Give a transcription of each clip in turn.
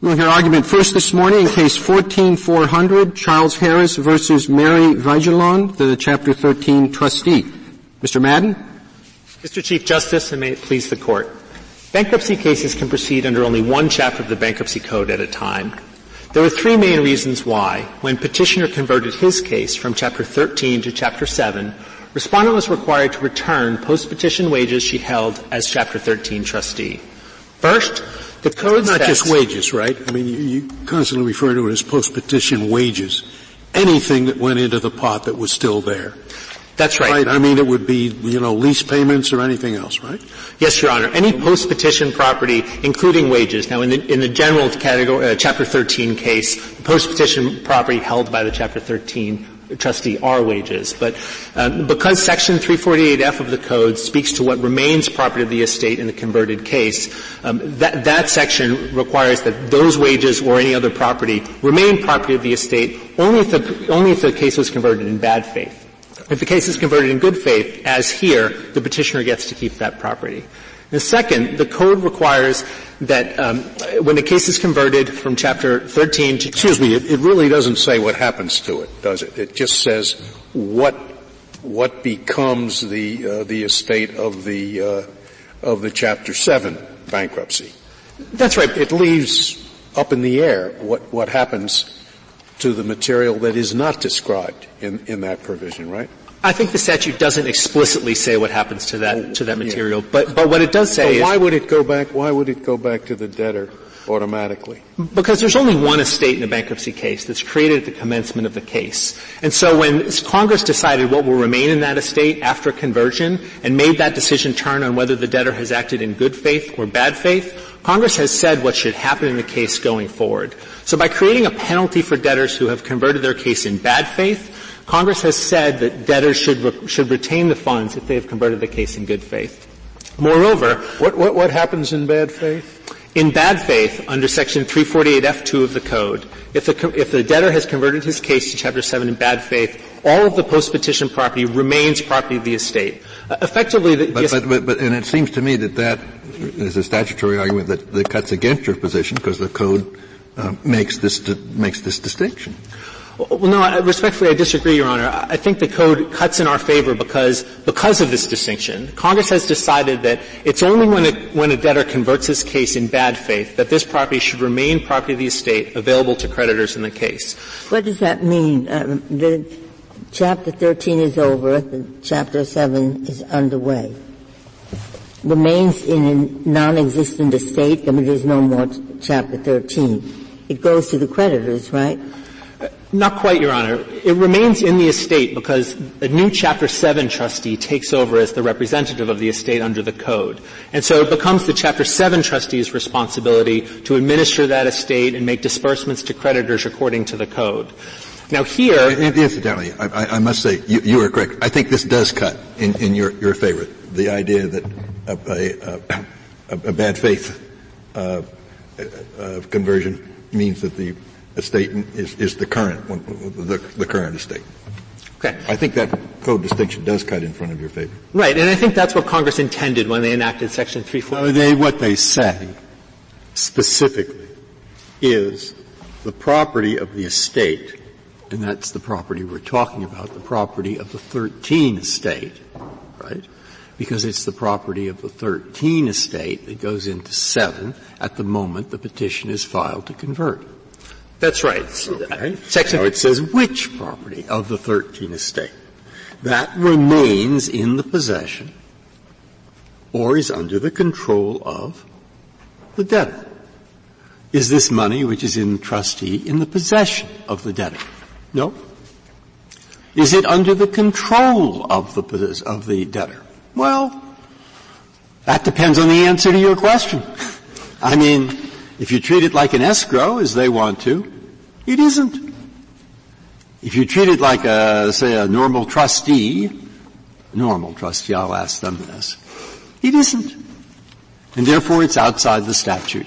We'll hear argument first this morning in case 14400, Charles Harris versus Mary Viegelahn, the Chapter 13 trustee. Mr. Madden? Mr. Chief Justice, and may it please the Court. Bankruptcy cases can proceed under only one chapter of the Bankruptcy Code at a time. There were three main reasons why, when petitioner converted his case from Chapter 13 to Chapter 7, respondent was required to return post-petition wages she held as Chapter 13 trustee. First, the code not just wages, right? I mean, you, you constantly refer to it as post-petition wages. Anything that went into the pot that was still there. That's right. right. I mean, it would be, you know, lease payments or anything else, right? Yes, Your Honor. Any post-petition property, including wages. Now, in the, in the general category, uh, Chapter 13 case, the post-petition property held by the Chapter 13 trustee are wages. But um, because Section 348F of the Code speaks to what remains property of the estate in the converted case, um, that, that section requires that those wages or any other property remain property of the estate only if the, only if the case was converted in bad faith. If the case is converted in good faith, as here, the petitioner gets to keep that property. And second, the code requires that um, when a case is converted from Chapter 13 to excuse me, it, it, really doesn't say what happens to it, does it? It just says what what becomes the uh, the estate of the uh, of the Chapter 7 bankruptcy. That's right. It leaves up in the air what what happens to the material that is not described in, in that provision, right? I think the statute doesn't explicitly say what happens to that to that material, yeah. but but what it does say so why is, would it go back? Why would it go back to the debtor automatically? Because there's only one estate in a bankruptcy case that's created at the commencement of the case, and so when Congress decided what will remain in that estate after conversion and made that decision turn on whether the debtor has acted in good faith or bad faith, Congress has said what should happen in the case going forward. So by creating a penalty for debtors who have converted their case in bad faith, Congress has said that debtors should, re- should retain the funds if they have converted the case in good faith. Moreover, what, what, what happens in bad faith? In bad faith, under Section 348F2 of the Code, if the, if the debtor has converted his case to Chapter 7 in bad faith, all of the post-petition property remains property of the estate. Uh, effectively, the, but, but, but, but, and it seems to me that that is a statutory argument that, that cuts against your position because the Code uh, makes this makes this distinction. Well, no, respectfully, I disagree, Your Honor. I think the code cuts in our favor because, because of this distinction. Congress has decided that it's only when a, when a debtor converts his case in bad faith that this property should remain property of the estate available to creditors in the case. What does that mean? Um, the chapter 13 is over, the chapter 7 is underway. Remains in a non-existent estate, I mean, there's no more chapter 13. It goes to the creditors, right? Not quite, Your Honor. It remains in the estate because a new Chapter 7 trustee takes over as the representative of the estate under the code. And so it becomes the Chapter 7 trustee's responsibility to administer that estate and make disbursements to creditors according to the code. Now here... Incidentally, I, I must say, you, you, are correct. I think this does cut in, in your, your favor. The idea that a, a, a, a bad faith uh, uh, conversion means that the estate is, is the current one, the, the current estate. Okay. I think that code distinction does cut in front of your favor. Right, and I think that's what Congress intended when they enacted Section 340. No, they, what they say specifically is the property of the estate, and that's the property we're talking about, the property of the 13 estate, right? Because it's the property of the 13 estate that goes into 7 at the moment the petition is filed to convert. That's right. Okay. Section. Now it says which property of the 13 estate. That remains in the possession or is under the control of the debtor. Is this money which is in the trustee in the possession of the debtor? No. Is it under the control of the, of the debtor? Well, that depends on the answer to your question. I mean, if you treat it like an escrow, as they want to, it isn't. If you treat it like a, say, a normal trustee, normal trustee, I'll ask them this, it isn't. And therefore it's outside the statute.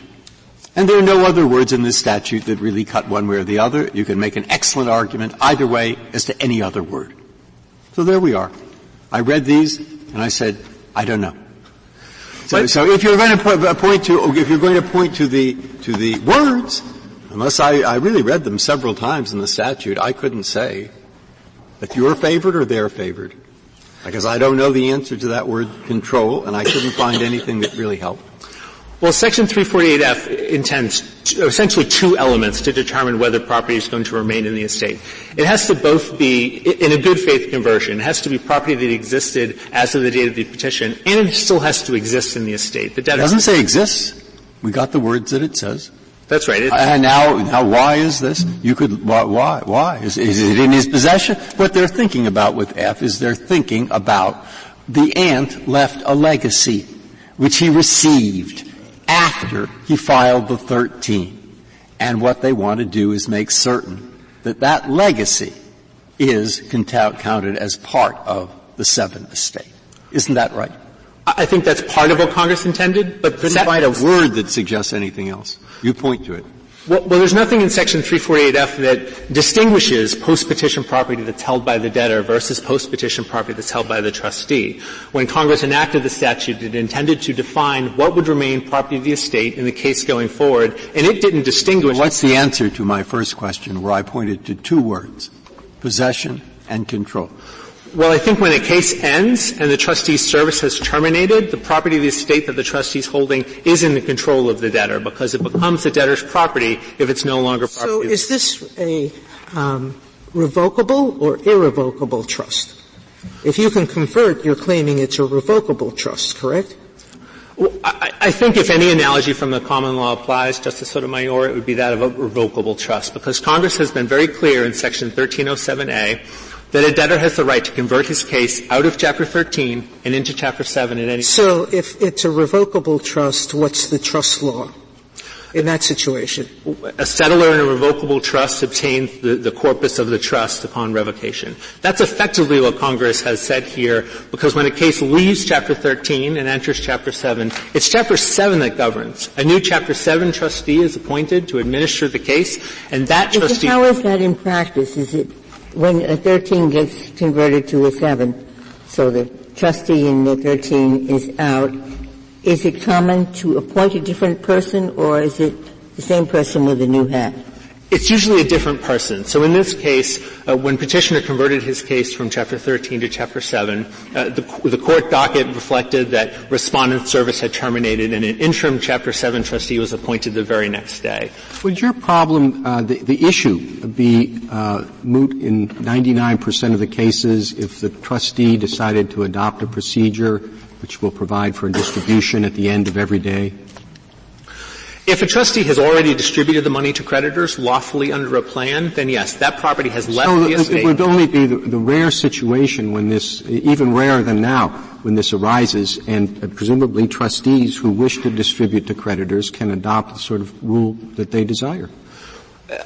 And there are no other words in this statute that really cut one way or the other. You can make an excellent argument either way as to any other word. So there we are. I read these and I said, I don't know. So, so if you're going to point to, if you're going to point to the, to the words, unless I, I really read them several times in the statute, I couldn't say that you're favored or they're favored. Because I don't know the answer to that word control, and I couldn't find anything that really helped. Well, Section 348F intends essentially two elements to determine whether property is going to remain in the estate. It has to both be in a good faith conversion. It has to be property that existed as of the date of the petition, and it still has to exist in the estate. The debtor it doesn't say exists. We got the words that it says. That's right. It's, and now, now, why is this? You could why? Why? why? Is, is it in his possession? What they're thinking about with F is they're thinking about the aunt left a legacy, which he received after he filed the 13. And what they want to do is make certain that that legacy is counted as part of the seventh estate. Isn't that right? I think that's part of what Congress intended, but couldn't find a word that suggests anything else. You point to it. Well, well, there's nothing in Section 348F that distinguishes post-petition property that's held by the debtor versus post-petition property that's held by the trustee. When Congress enacted the statute, it intended to define what would remain property of the estate in the case going forward, and it didn't distinguish. What's the answer to my first question where I pointed to two words? Possession and control. Well, I think when a case ends and the trustee's service has terminated, the property of the estate that the trustee is holding is in the control of the debtor because it becomes the debtor's property if it's no longer property. So is this a um, revocable or irrevocable trust? If you can convert, you're claiming it's a revocable trust, correct? Well, I, I, think if any analogy from the common law applies, Justice Sotomayor, it would be that of a revocable trust because Congress has been very clear in Section 1307A that a debtor has the right to convert his case out of Chapter 13 and into Chapter 7 at any So if it's a revocable trust, what's the trust law? in that situation? A settlor in a revocable trust obtains the, the, corpus of the trust upon revocation. That's effectively what Congress has said here, because when a case leaves Chapter 13 and enters Chapter 7, it's Chapter 7 that governs. A new Chapter 7 trustee is appointed to administer the case, and that trustee. How is that in practice? Is it when a 13 gets converted to a 7, so the trustee in the 13 is out, is it common to appoint a different person or is it the same person with a new hat? It's usually a different person. So in this case, uh, when petitioner converted his case from Chapter 13 to Chapter 7, uh, the, the, court docket reflected that respondent service had terminated and an interim Chapter 7 trustee was appointed the very next day. Would your problem, uh, the, the, issue, be uh, moot in 99% of the cases if the trustee decided to adopt a procedure which will provide for a distribution at the end of every day? If a trustee has already distributed the money to creditors lawfully under a plan, then yes, that property has left so the estate. It would only be the, the, rare situation when this, even rarer than now, when this arises, and uh, presumably trustees who wish to distribute to creditors can adopt the sort of rule that they desire.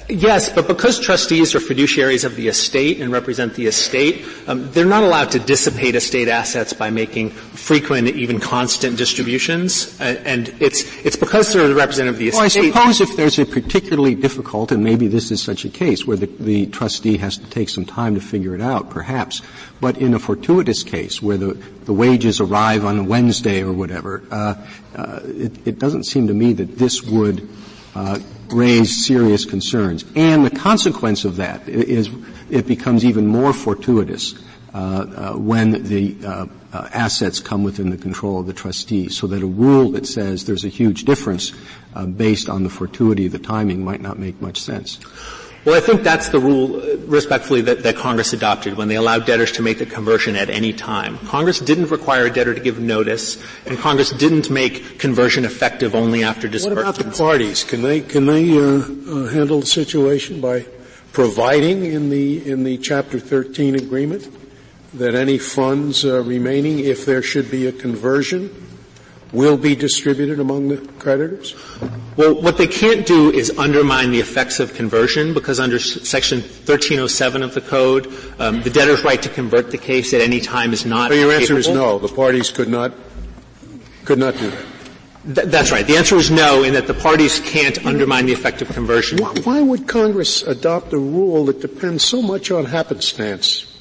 Yes, but because trustees are fiduciaries of the estate and represent the estate, um, they're not allowed to dissipate estate assets by making frequent, even constant distributions. Uh, and it's it's because they're the representative of the estate. Well, I suppose if there's a particularly difficult, and maybe this is such a case where the, the trustee has to take some time to figure it out, perhaps. But in a fortuitous case where the the wages arrive on a Wednesday or whatever, uh, uh, it, it doesn't seem to me that this would uh, raise serious concerns. And the consequence of that is it becomes even more fortuitous uh, uh, when the uh, uh, assets come within the control of the trustee, so that a rule that says there's a huge difference based on the fortuity of the timing might not make much sense. Well, I think that's the rule, uh, respectfully, that, that, Congress adopted when they allowed debtors to make the conversion at any time. Congress didn't require a debtor to give notice, and Congress didn't make conversion effective only after disbursement. What about the parties? Can they can they uh, uh, handle the situation by providing in the in the Chapter 13 agreement that any funds uh, remaining, if there should be a conversion, will be distributed among the creditors? Well, what they can't do is undermine the effects of conversion because under section 1307 of the code, um, the debtor's right to convert the case at any time is not. So your answer is no. The parties could not could not do that. Th- that's right. The answer is no, in that the parties can't undermine the effect of conversion. Why, why would Congress adopt a rule that depends so much on happenstance?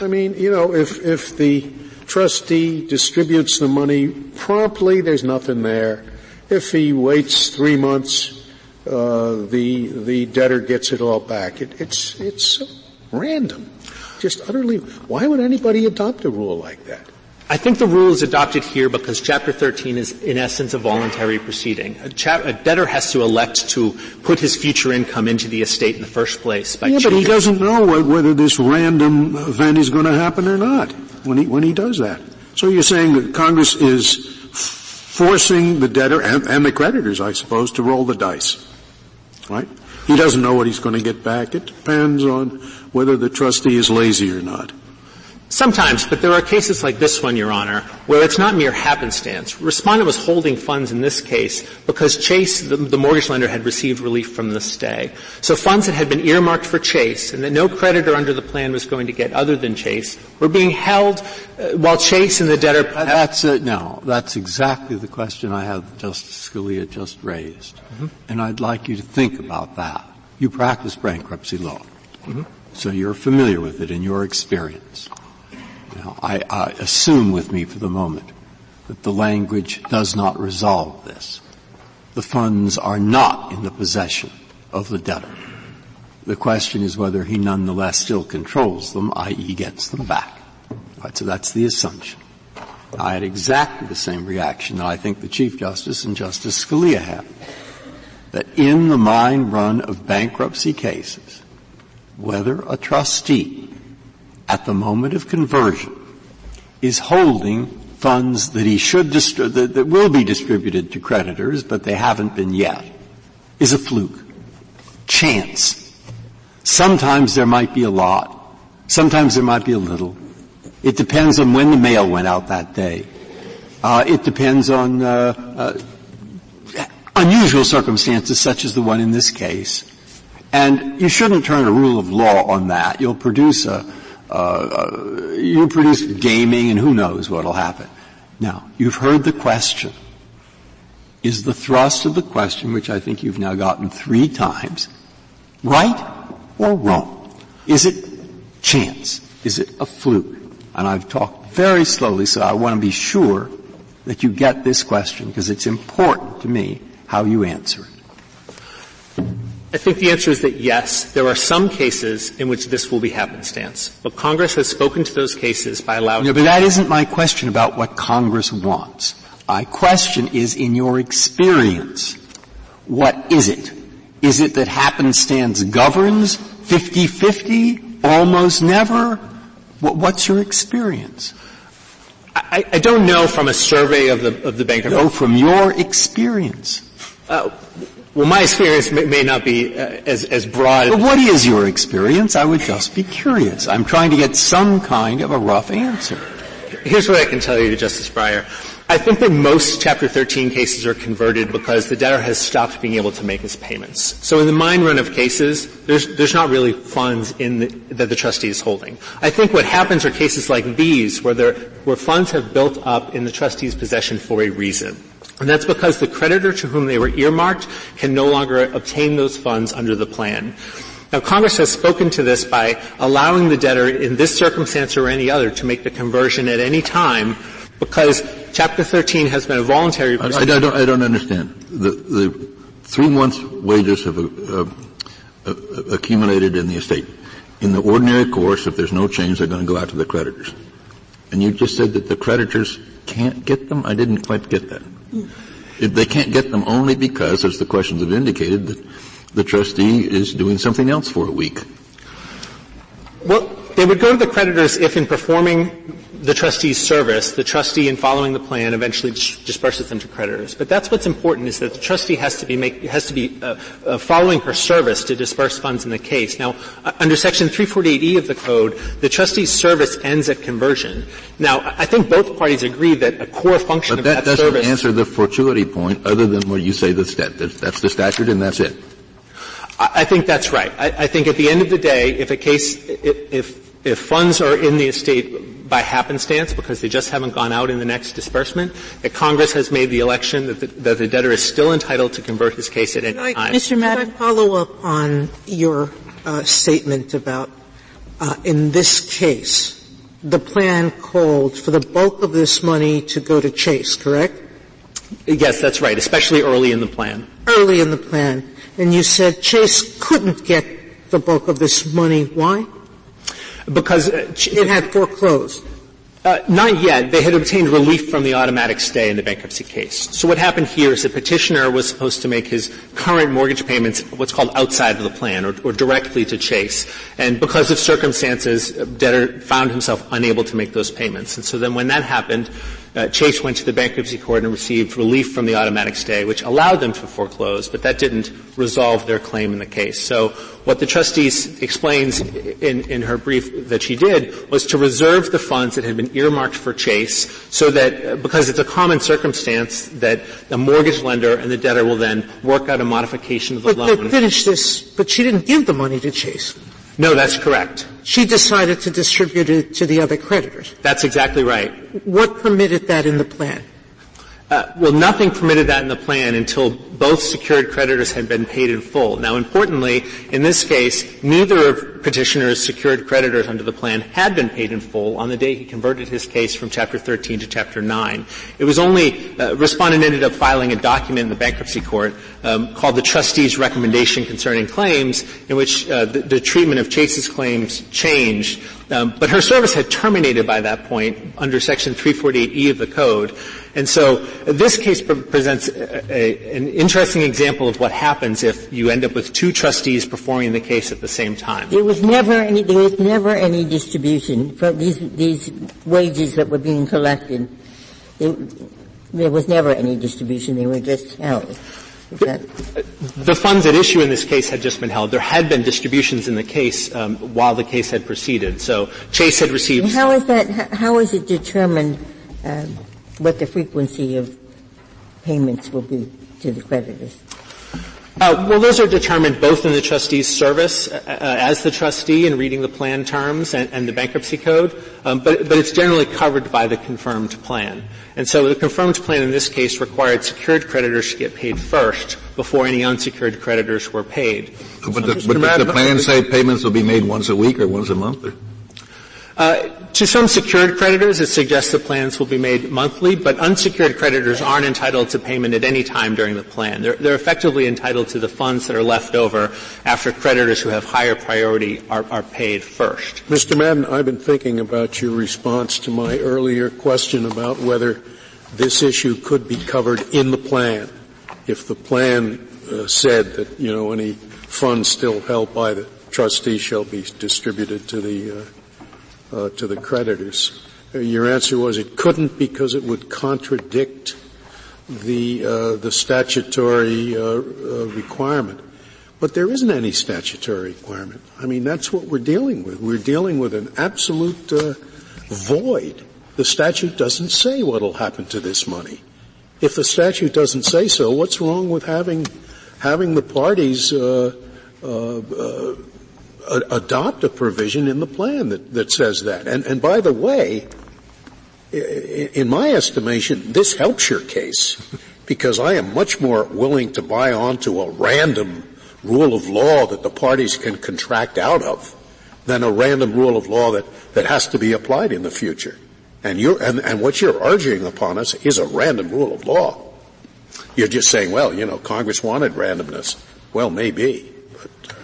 I mean, you know, if if the trustee distributes the money promptly, there's nothing there. If he waits three months, uh, the the debtor gets it all back. It, it's it's random, just utterly. Why would anybody adopt a rule like that? I think the rule is adopted here because Chapter 13 is, in essence, a voluntary proceeding. A, cha- a, debtor has to elect to put his future income into the estate in the first place. yeah, but he doesn't know whether this random event is going to happen or not when he when he does that. So you're saying that Congress is forcing the debtor and, and the creditors, I suppose, to roll the dice, right? He doesn't know what he's going to get back. It depends on whether the trustee is lazy or not. Sometimes, but there are cases like this one, Your Honor, where it's not mere happenstance. Respondent was holding funds in this case because Chase, the, the, mortgage lender, had received relief from the stay. So funds that had been earmarked for Chase and that no creditor under the plan was going to get other than Chase were being held uh, while Chase and the debtor. Uh, that's it. no, that's exactly the question I have Justice Scalia just raised, mm-hmm. and I'd like you to think about that. You practice bankruptcy law, mm-hmm. so you're familiar with it in your experience. I assume with me for the moment that the language does not resolve this. The funds are not in the possession of the debtor. The question is whether he nonetheless still controls them, i.e. gets them back. Right, so that's the assumption. I had exactly the same reaction that I think the Chief Justice and Justice Scalia had. That in the mine run of bankruptcy cases, whether a trustee at the moment of conversion is holding funds that he should distri- that, that will be distributed to creditors, but they haven't been yet, is a fluke. Chance. Sometimes there might be a lot. Sometimes there might be a little. It depends on when the mail went out that day. Uh, it depends on uh, uh, unusual circumstances such as the one in this case. And you shouldn't turn a rule of law on that. You'll produce a, uh, uh, you produce gaming and who knows what'll happen. Now, you've heard the question. Is the thrust of the question, which I think you've now gotten three times, right or wrong? Is it chance? Is it a fluke? And I've talked very slowly, so I want to be sure that you get this question because it's important to me how you answer it. I think the answer is that yes, there are some cases in which this will be happenstance. But Congress has spoken to those cases by allowing. No, but that isn't my question about what Congress wants. My question is, in your experience, what is it? Is it that happenstance governs 50-50, almost never? What's your experience? I, I, don't know from a survey of the of the bank. No, from your experience. Uh, well, my experience may, may not be uh, as, as broad. But what is your experience? I would just be curious. I'm trying to get some kind of a rough answer. Here's what I can tell you, Justice Breyer. I think that most Chapter 13 cases are converted because the debtor has stopped being able to make his payments. So in the mine run of cases, there's, there's not really funds in the, that the trustee is holding. I think what happens are cases like these where, there, where funds have built up in the trustee's possession for a reason. And that's because the creditor to whom they were earmarked can no longer obtain those funds under the plan. Now Congress has spoken to this by allowing the debtor in this circumstance or any other to make the conversion at any time because Chapter 13 has been a voluntary I, I, don't, I don't understand. The, the three months wages have uh, uh, accumulated in the estate. In the ordinary course, if there's no change, they're going to go out to the creditors. And you just said that the creditors can't get them? I didn't quite get that. If they can't get them only because, as the questions have indicated, that the trustee is doing something else for a week. Well, they would go to the creditors if in performing the trustee's service, the trustee in following the plan eventually disperses them to creditors. But that's what's important is that the trustee has to be make, has to be uh, uh, following her service to disperse funds in the case. Now, uh, under section 348E of the code, the trustee's service ends at conversion. Now, I think both parties agree that a core function but of that, that doesn't service answer the fortuity point other than what you say the stat, that's the statute and that's it. I, I think that's right. I, I, think at the end of the day, if a case, if, if if funds are in the estate by happenstance because they just haven't gone out in the next disbursement, that Congress has made the election that the, that the debtor is still entitled to convert his case at any I, time. Mr. Madden, follow up on your uh, statement about uh, in this case the plan called for the bulk of this money to go to Chase, correct? Yes, that's right, especially early in the plan. Early in the plan. And you said Chase couldn't get the bulk of this money. Why? Because uh, it had foreclosed. Uh, not yet. They had obtained relief from the automatic stay in the bankruptcy case. So what happened here is the petitioner was supposed to make his current mortgage payments what's called outside of the plan or, or directly to Chase. And because of circumstances, debtor found himself unable to make those payments. And so then when that happened, uh, Chase went to the bankruptcy court and received relief from the automatic stay, which allowed them to foreclose, but that didn't resolve their claim in the case. So what the trustee explains in, in her brief that she did was to reserve the funds that had been earmarked for Chase so that, uh, because it's a common circumstance that the mortgage lender and the debtor will then work out a modification of the but, loan. But finish this, but she didn't give the money to Chase. No, that's correct. She decided to distribute it to the other creditors. That's exactly right. What permitted that in the plan? Uh, well, nothing permitted that in the plan until both secured creditors had been paid in full. Now, importantly, in this case, neither of petitioner's secured creditors under the plan had been paid in full on the day he converted his case from Chapter 13 to Chapter 9. It was only uh, respondent ended up filing a document in the bankruptcy court um, called the trustee's recommendation concerning claims, in which uh, the, the, treatment of Chase's claims changed. Um, but her service had terminated by that point under Section 348E of the code. And so this case pre- presents a, a, an interesting example of what happens if you end up with two trustees performing the case at the same time. There was never any, there was never any distribution from these, these wages that were being collected. There, there was never any distribution. They were just held. The, the, funds at issue in this case had just been held. There had been distributions in the case um, while the case had proceeded. So Chase had received. And how is that? How is it determined um, what the frequency of payments will be to the creditors? Uh, well, those are determined both in the trustee's service uh, uh, as the trustee in reading the plan terms and, and the bankruptcy code, um, but, but it's generally covered by the confirmed plan. And so the confirmed plan in this case required secured creditors to get paid first before any unsecured creditors were paid. But, the, but does the plan say payments will be made once a week or once a month? Or? Uh, to some secured creditors, it suggests the plans will be made monthly, but unsecured creditors aren't entitled to payment at any time during the plan. They're, they're effectively entitled to the funds that are left over after creditors who have higher priority are, are paid first. Mr. Madden, I've been thinking about your response to my earlier question about whether this issue could be covered in the plan. If the plan uh, said that, you know, any funds still held by the trustee shall be distributed to the uh, uh, to the creditors. Uh, your answer was it couldn't because it would contradict the uh, the statutory uh, uh, requirement. But there isn't any statutory requirement. I mean, that's what we're dealing with. We're dealing with an absolute uh, void. The statute doesn't say what'll happen to this money. If the statute doesn't say so, what's wrong with having having the parties adopt a provision in the plan that, that says that. And, and by the way, in my estimation, this helps your case because I am much more willing to buy onto a random rule of law that the parties can contract out of than a random rule of law that, that has to be applied in the future. And, you're, and, and what you're arguing upon us is a random rule of law. You're just saying, well, you know, Congress wanted randomness. Well, maybe. Uh,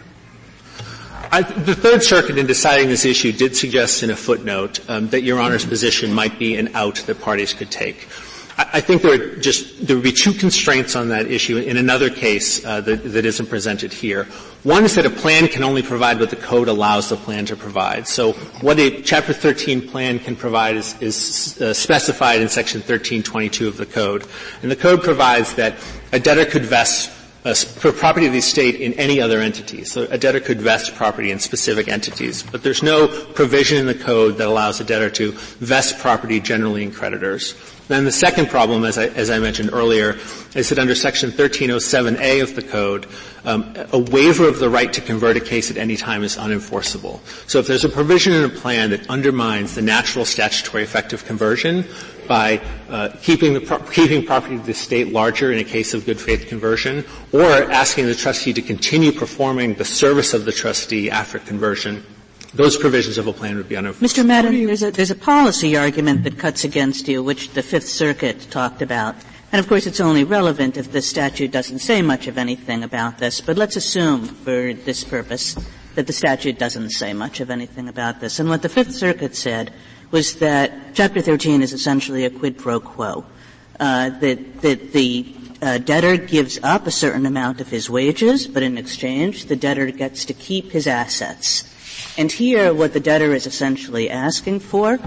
I, the Third Circuit, in deciding this issue, did suggest in a footnote um, that Your Honor's position might be an out that parties could take. I, I think there just there would be two constraints on that issue in another case uh, that, that isn't presented here. One is that a plan can only provide what the code allows the plan to provide. So what a Chapter 13 plan can provide is, is uh, specified in Section 1322 of the code, and the code provides that a debtor could vest property of the estate in any other entity. So a debtor could vest property in specific entities, but there's no provision in the code that allows a debtor to vest property generally in creditors. Then the second problem, as I, as I mentioned earlier, is that under Section 1307A of the Code, um, a waiver of the right to convert a case at any time is unenforceable. So if there's a provision in a plan that undermines the natural statutory effect of conversion, by uh, keeping the pro- keeping property of the state larger in a case of good faith conversion, or asking the trustee to continue performing the service of the trustee after conversion, those provisions of a plan would be unenforceable. Mr. Madden, there's a, there's a policy argument that cuts against you, which the Fifth Circuit talked about. And of course it's only relevant if the statute doesn't say much of anything about this, but let's assume for this purpose that the statute doesn't say much of anything about this. And what the Fifth Circuit said was that Chapter 13 is essentially a quid pro quo. Uh, that, that the uh, debtor gives up a certain amount of his wages, but in exchange, the debtor gets to keep his assets. And here, what the debtor is essentially asking for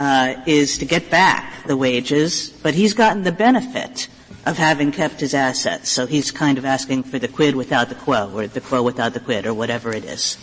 uh, is to get back the wages, but he's gotten the benefit of having kept his assets. So he's kind of asking for the quid without the quo, or the quo without the quid, or whatever it is.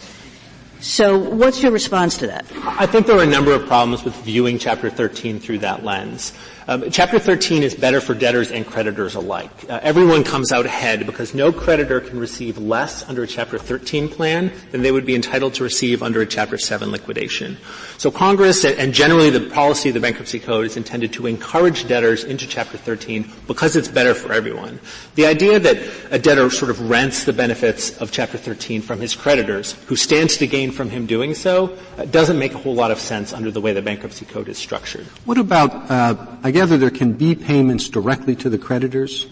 So what's your response to that? I think there are a number of problems with viewing Chapter 13 through that lens. Um, chapter 13 is better for debtors and creditors alike. Uh, everyone comes out ahead because no creditor can receive less under a Chapter 13 plan than they would be entitled to receive under a Chapter 7 liquidation. So Congress and generally the policy of the Bankruptcy Code is intended to encourage debtors into Chapter 13 because it's better for everyone. The idea that a debtor sort of rents the benefits of Chapter 13 from his creditors, who stands to gain from him doing so, uh, doesn't make a whole lot of sense under the way the Bankruptcy Code is structured. What about, uh, I gather there can be payments directly to the creditors.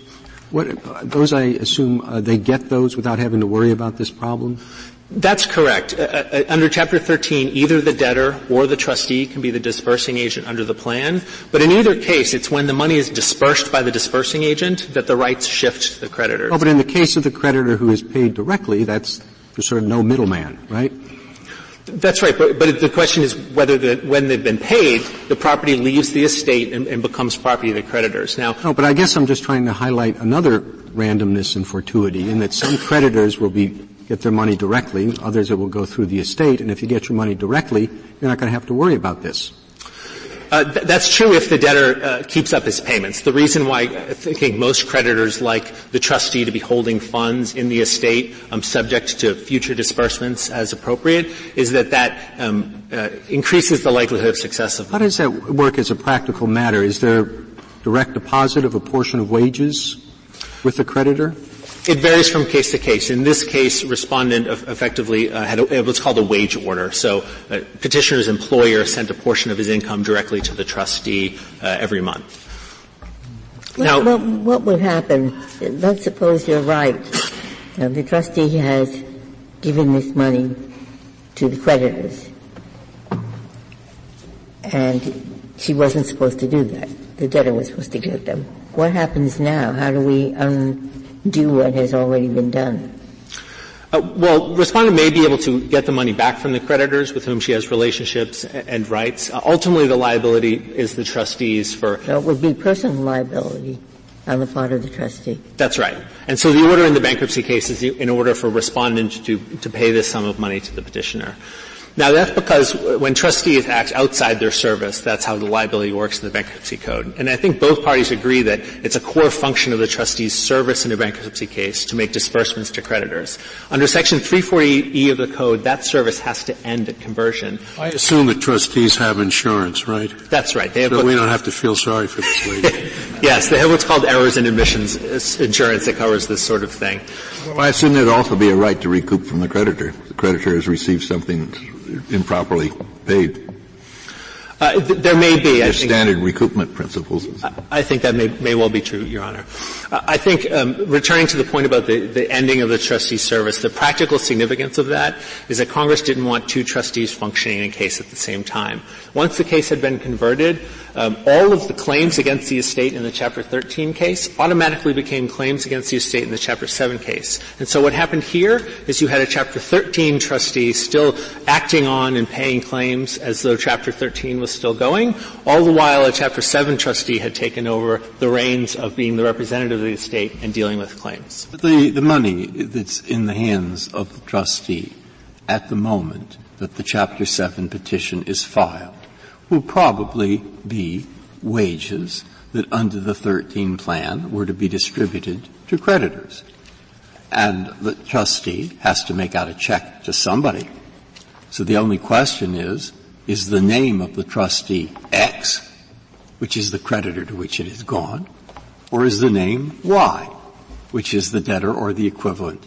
What, those, I assume, uh, they get those without having to worry about this problem? That's correct. Uh, uh, under Chapter 13, either the debtor or the trustee can be the dispersing agent under the plan. But in either case, it's when the money is dispersed by the dispersing agent that the rights shift to the creditor. Oh, but in the case of the creditor who is paid directly, that's there's sort of no middleman, right? That's right, but, but the question is whether the, when they've been paid, the property leaves the estate and, and, becomes property of the creditors. Now, no, but I guess I'm just trying to highlight another randomness and fortuity in that some creditors will be get their money directly, others it will go through the estate, and if you get your money directly, you're not going to have to worry about this. Uh, th- that's true if the debtor uh, keeps up his payments. The reason why I think most creditors like the trustee to be holding funds in the estate um, subject to future disbursements as appropriate is that that um, uh, increases the likelihood of success of. How does that work as a practical matter? Is there direct deposit of a portion of wages with the creditor? It varies from case to case. In this case, respondent effectively uh, had a, what's called a wage order. So, uh, petitioner's employer sent a portion of his income directly to the trustee uh, every month. Now, what, what, would happen? Let's suppose you're right. the trustee has given this money to the creditors, and she wasn't supposed to do that. The debtor was supposed to give them. What happens now? How do we un- do what has already been done? Uh, well, respondent may be able to get the money back from the creditors with whom she has relationships and rights. Uh, ultimately, the liability is the trustees for. So it would be personal liability on the part of the trustee. That's right. And so the order in the bankruptcy case is in order for respondent to, to pay this sum of money to the petitioner. Now that's because when trustees act outside their service, that's how the liability works in the bankruptcy code. And I think both parties agree that it's a core function of the trustee's service in a bankruptcy case to make disbursements to creditors. Under section 340E of the code, that service has to end at conversion. I assume that trustees have insurance, right? That's right. They have so we don't have to feel sorry for this lady. yes, they have what's called errors and omissions insurance that covers this sort of thing. Well, I assume there'd also be a right to recoup from the creditor. Creditor has received something improperly paid. Uh, th- there may be. I standard recoupment principles. I, I, think that may, may well be true, Your Honor. Uh, I think, um, returning to the point about the, the ending of the trustee service, the practical significance of that is that Congress didn't want two trustees functioning in a case at the same time. Once the case had been converted, um, all of the claims against the estate in the Chapter 13 case automatically became claims against the estate in the Chapter 7 case. And so what happened here is you had a Chapter 13 trustee still acting on and paying claims as though Chapter 13 was still going, all the while a Chapter 7 trustee had taken over the reins of being the representative of the estate and dealing with claims. The, the money that's in the hands of the trustee at the moment that the Chapter 7 petition is filed will probably be wages that under the 13 plan were to be distributed to creditors. And the trustee has to make out a check to somebody. So the only question is, is the name of the trustee X, which is the creditor to which it has gone, or is the name Y, which is the debtor or the equivalent?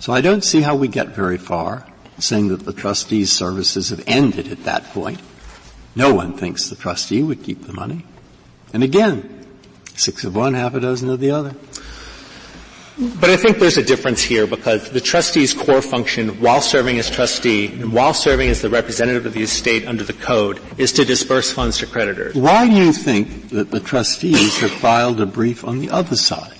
So I don't see how we get very far saying that the trustee's services have ended at that point. No one thinks the trustee would keep the money. And again, six of one, half a dozen of the other. But I think there's a difference here because the trustee's core function while serving as trustee and while serving as the representative of the estate under the code is to disperse funds to creditors. Why do you think that the trustees have filed a brief on the other side?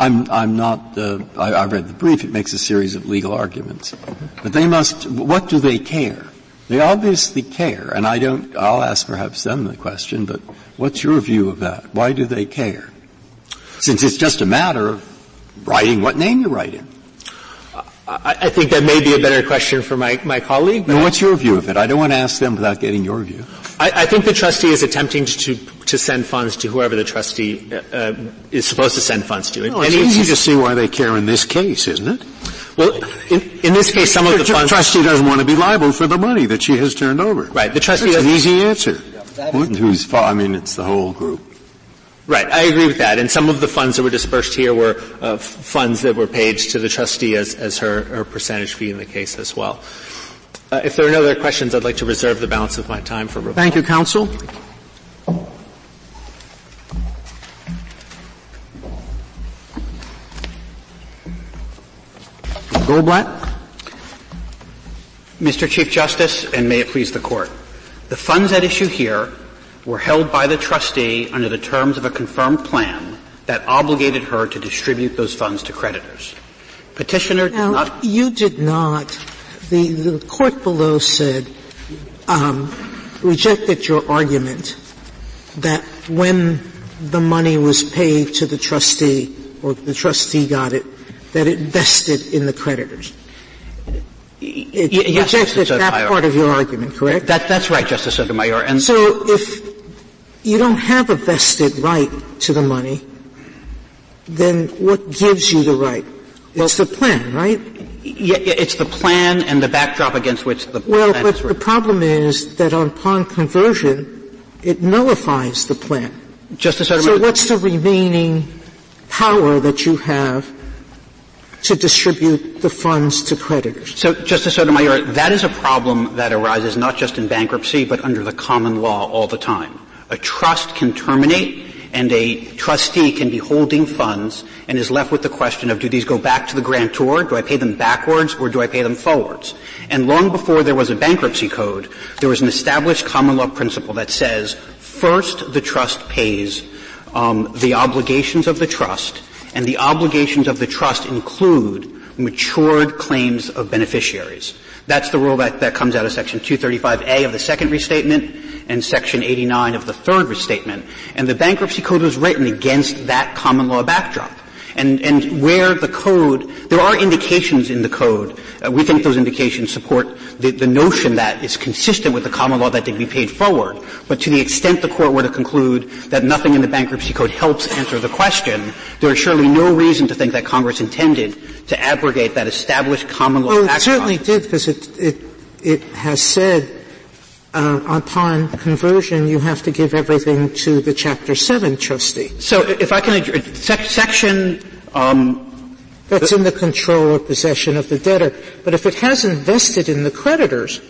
I'm, I'm not, uh, I, I read the brief, it makes a series of legal arguments. But they must, what do they care? They obviously care, and I don't, I'll ask perhaps them the question, but what's your view of that? Why do they care? Since it's just a matter of writing what name you write in. I, I think that may be a better question for my, my colleague. No, what's your view of it? I don't want to ask them without getting your view. I, I think the trustee is attempting to, to send funds to whoever the trustee uh, uh is supposed to send funds to. Well, it's easy to see why they care in this case, isn't it? Well, in, in this case, some of the, funds. The trustee doesn't want to be liable for the money that she has turned over. Right. The trustee. That's an easy answer. Who's? I mean, it's the whole group. Right, I agree with that. And some of the funds that were dispersed here were uh, funds that were paid to the trustee as, as her, her percentage fee in the case as well. Uh, if there are no other questions, I'd like to reserve the balance of my time for rebuttal. Thank you, counsel. Goldblatt. Mr. Chief Justice, and may it please the Court. The funds at issue here were held by the trustee under the terms of a confirmed plan that obligated her to distribute those funds to creditors. Petitioner now, not. You did not. The, the court below said, um, rejected your argument that when the money was paid to the trustee, or the trustee got it, that it vested in the creditors. It yes, that part of your argument, correct? That, that's right, Justice Sotomayor. And so if you don't have a vested right to the money, then what gives you the right? It's the plan, right? Yeah, it's the plan and the backdrop against which the well, but the problem is that upon conversion, it nullifies the plan. Justice Sotomayor. So what's the remaining power that you have to distribute the funds to creditors. So, Justice Sotomayor, that is a problem that arises not just in bankruptcy, but under the common law all the time. A trust can terminate and a trustee can be holding funds and is left with the question of do these go back to the grantor, do I pay them backwards, or do I pay them forwards? And long before there was a bankruptcy code, there was an established common law principle that says first the trust pays um, the obligations of the trust, and the obligations of the trust include matured claims of beneficiaries. That's the rule that, that comes out of Section 235A of the second restatement and Section 89 of the third restatement. And the bankruptcy code was written against that common law backdrop. And, and where the code, there are indications in the code, uh, we think those indications support the, the notion that is consistent with the common law that they be paid forward. But to the extent the court were to conclude that nothing in the bankruptcy code helps answer the question, there is surely no reason to think that Congress intended to abrogate that established common law well, it certainly did because it, it, it has said uh, upon conversion, you have to give everything to the Chapter 7 trustee. So if I can, sec- section, um, that's in the control or possession of the debtor. But if it has invested in the creditors,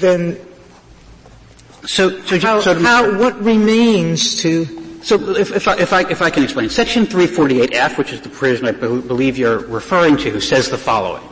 then so, so, how, so how, what remains to so if, if, I, if, I, if I can explain, Section 348F, which is the provision I believe you're referring to, says the following.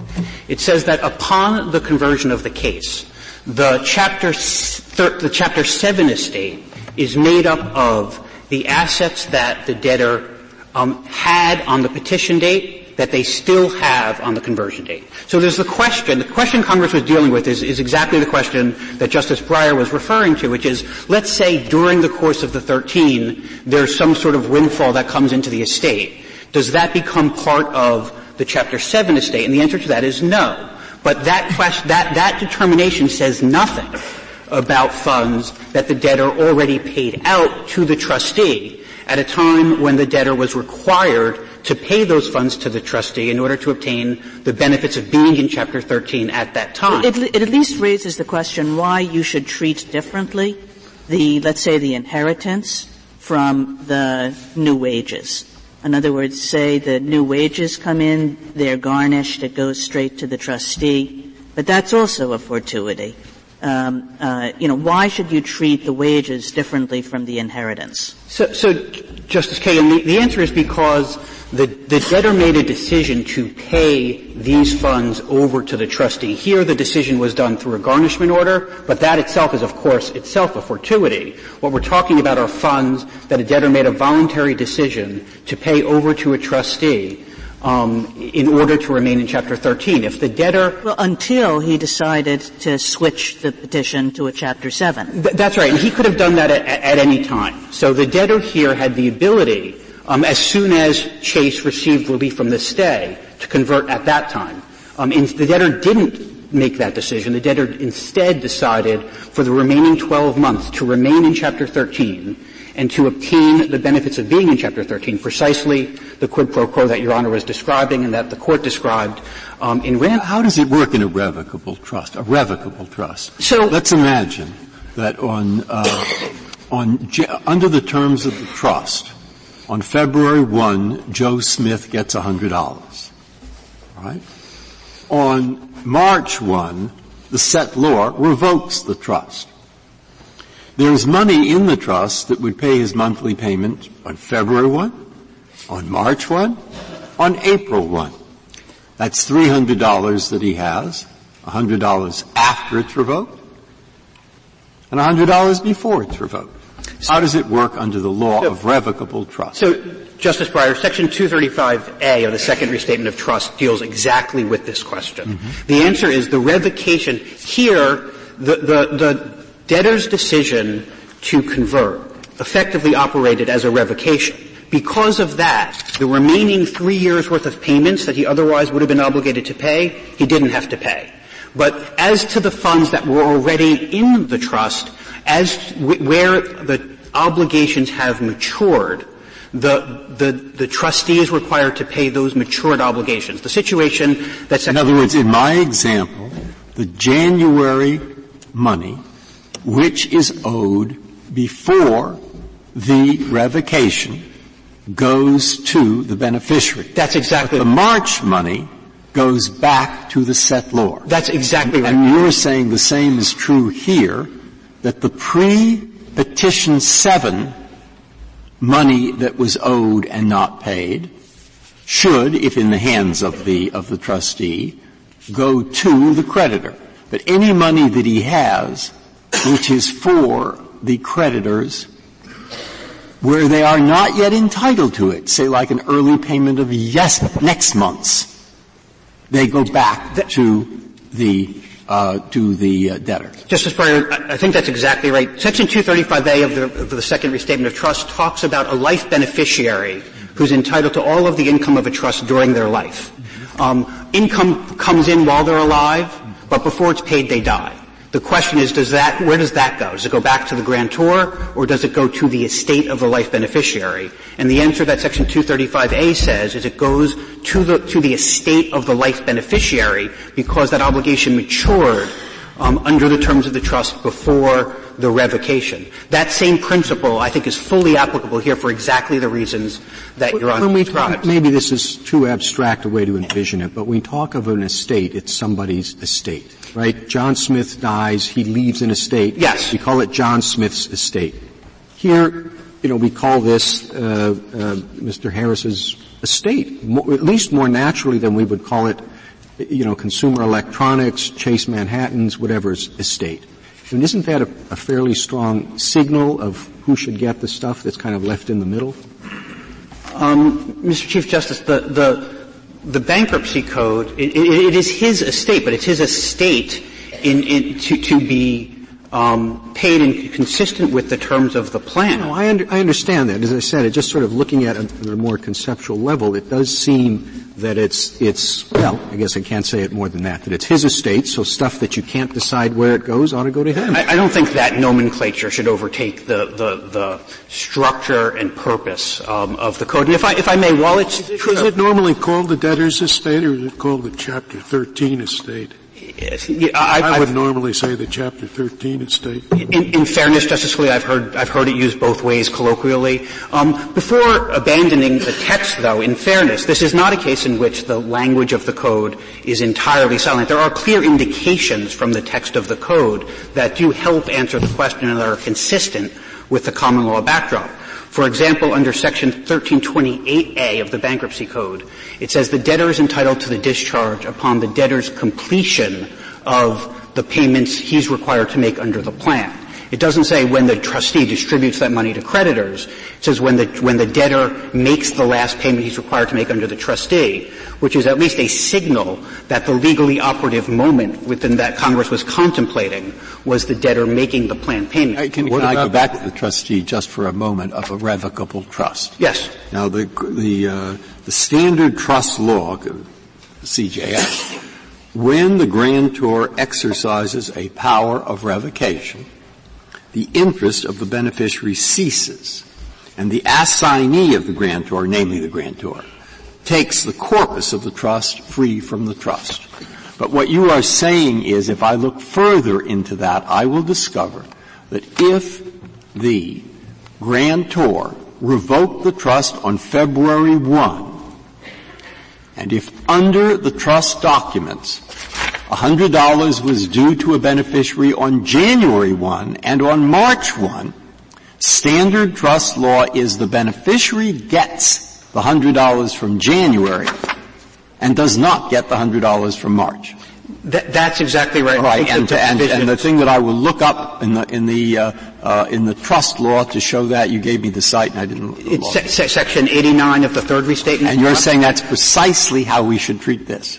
It says that upon the conversion of the case, the chapter, thir- the chapter 7 estate is made up of the assets that the debtor um, had on the petition date that they still have on the conversion date. So there's the question, the question Congress was dealing with is, is exactly the question that Justice Breyer was referring to, which is, let's say during the course of the 13, there's some sort of windfall that comes into the estate. Does that become part of the Chapter 7 estate? And the answer to that is no. But that, question, that, that determination says nothing about funds that the debtor already paid out to the trustee at a time when the debtor was required to pay those funds to the trustee in order to obtain the benefits of being in Chapter 13 at that time. It, it at least raises the question why you should treat differently the, let's say, the inheritance from the new wages. In other words, say the new wages come in, they're garnished, it goes straight to the trustee, but that's also a fortuity. Um, uh, you know, why should you treat the wages differently from the inheritance? So, so Justice Kagan, the, the answer is because the, the debtor made a decision to pay these funds over to the trustee. Here the decision was done through a garnishment order, but that itself is of course itself a fortuity. What we're talking about are funds that a debtor made a voluntary decision to pay over to a trustee um, in order to remain in Chapter 13. If the debtor, well, until he decided to switch the petition to a Chapter 7. Th- that's right, and he could have done that at, at, any time. So the debtor here had the ability, um, as soon as Chase received relief from the stay, to convert at that time. Um, the debtor didn't make that decision. The debtor instead decided for the remaining 12 months to remain in Chapter 13 and to obtain the benefits of being in Chapter 13, precisely the quid pro quo that Your Honor was describing and that the Court described um, in Rand. How does it work in a revocable trust? A revocable trust. So let's imagine that on uh, on under the terms of the trust, on February 1, Joe Smith gets $100. Right? On March 1, the settlor revokes the trust. There's money in the trust that would pay his monthly payment on February 1, on March 1, on April 1. That's $300 that he has, $100 after it's revoked, and $100 before it's revoked. How does it work under the law so, of revocable trust? So, Justice Breyer, Section 235A of the Second Restatement of Trust deals exactly with this question. Mm-hmm. The answer is the revocation here, the, the, the debtor's decision to convert effectively operated as a revocation. Because of that, the remaining three years worth of payments that he otherwise would have been obligated to pay, he didn't have to pay. But as to the funds that were already in the trust, as w- where the obligations have matured, the, the, the trustee is required to pay those matured obligations. The situation that's in other words, in my example, the January money which is owed before the revocation goes to the beneficiary. That's exactly. But the March money goes back to the settlor. That's exactly right. And you're saying the same is true here, that the pre-petition 7 money that was owed and not paid should, if in the hands of the, of the trustee, go to the creditor. But any money that he has which is for the creditors where they are not yet entitled to it, say like an early payment of yes, next month's, they go back to the uh, to the uh, debtor. Justice Breyer, I think that's exactly right. Section 235A of the, of the Second Restatement of Trust talks about a life beneficiary who's entitled to all of the income of a trust during their life. Um, income comes in while they're alive, but before it's paid, they die. The question is, does that, where does that go? Does it go back to the grantor, or does it go to the estate of the life beneficiary? And the answer that section 235A says is it goes to the, to the estate of the life beneficiary because that obligation matured um, under the terms of the trust before the revocation. That same principle, I think, is fully applicable here for exactly the reasons that Your Honor when we talk, Maybe this is too abstract a way to envision it, but when we talk of an estate, it's somebody's estate, right? John Smith dies, he leaves an estate. Yes. We call it John Smith's estate. Here, you know, we call this uh, uh, Mr. Harris's estate, more, at least more naturally than we would call it, you know, consumer electronics, Chase Manhattan's, whatever's estate. And isn't that a, a, fairly strong signal of who should get the stuff that's kind of left in the middle? Um, Mr. Chief Justice, the, the, the bankruptcy code, it, it, it is his estate, but it's his estate in, in, to, to be um, paid and consistent with the terms of the plan. No, I, under, I understand that. As I said, it just sort of looking at it at a more conceptual level, it does seem that it's, it's, well, I guess I can't say it more than that, that it's his estate, so stuff that you can't decide where it goes ought to go to him. I, I don't think that nomenclature should overtake the, the, the structure and purpose um, of the code. And if I, if I may, while it's is it, is it normally called the debtor's estate or is it called the Chapter 13 estate? I, I would normally say the Chapter 13 estate. In, in, fairness, Justice Scalia, I've heard I've heard it used both ways colloquially. Um, before abandoning the text, though, in fairness, this is not a case in which the language of the code is entirely silent. There are clear indications from the text of the code that do help answer the question and are consistent with the common law backdrop. For example, under section 1328A of the bankruptcy code, it says the debtor is entitled to the discharge upon the debtor's completion of the payments he's required to make under the plan. It doesn't say when the trustee distributes that money to creditors. It says when the, when the debtor makes the last payment he's required to make under the trustee, which is at least a signal that the legally operative moment within that Congress was contemplating was the debtor making the plan payment. Can, can I go back to the trustee just for a moment of a revocable trust? Yes. Now the, the, uh, the standard trust law, CJS, when the grantor exercises a power of revocation, the interest of the beneficiary ceases, and the assignee of the grantor, namely the grantor, takes the corpus of the trust free from the trust. But what you are saying is if I look further into that, I will discover that if the grantor revoked the trust on February 1, and if under the trust documents $100 was due to a beneficiary on January 1 and on March 1, standard trust law is the beneficiary gets the $100 from January and does not get the $100 from March. That, that's exactly right. Right, and, and, and, the thing that I will look up in the in the uh, uh, in the trust law to show that you gave me the cite and I didn't. It's se- se- section 89 of the third restatement. And you're saying that's precisely how we should treat this.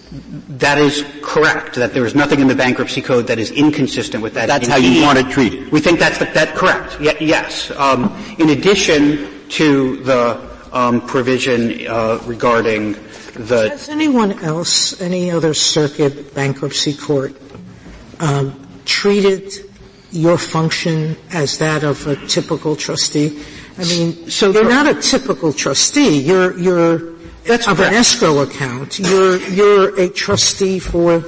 That is correct. That there is nothing in the bankruptcy code that is inconsistent with that. That's Indeed, how you want it treated. We think that's the, that correct. Y- yes. Um, in addition to the um, provision uh, regarding the. Has anyone else, any other circuit bankruptcy court, um, treated your function as that of a typical trustee? I mean, so you're not a typical trustee. You're you're That's of correct. an escrow account. You're you're a trustee for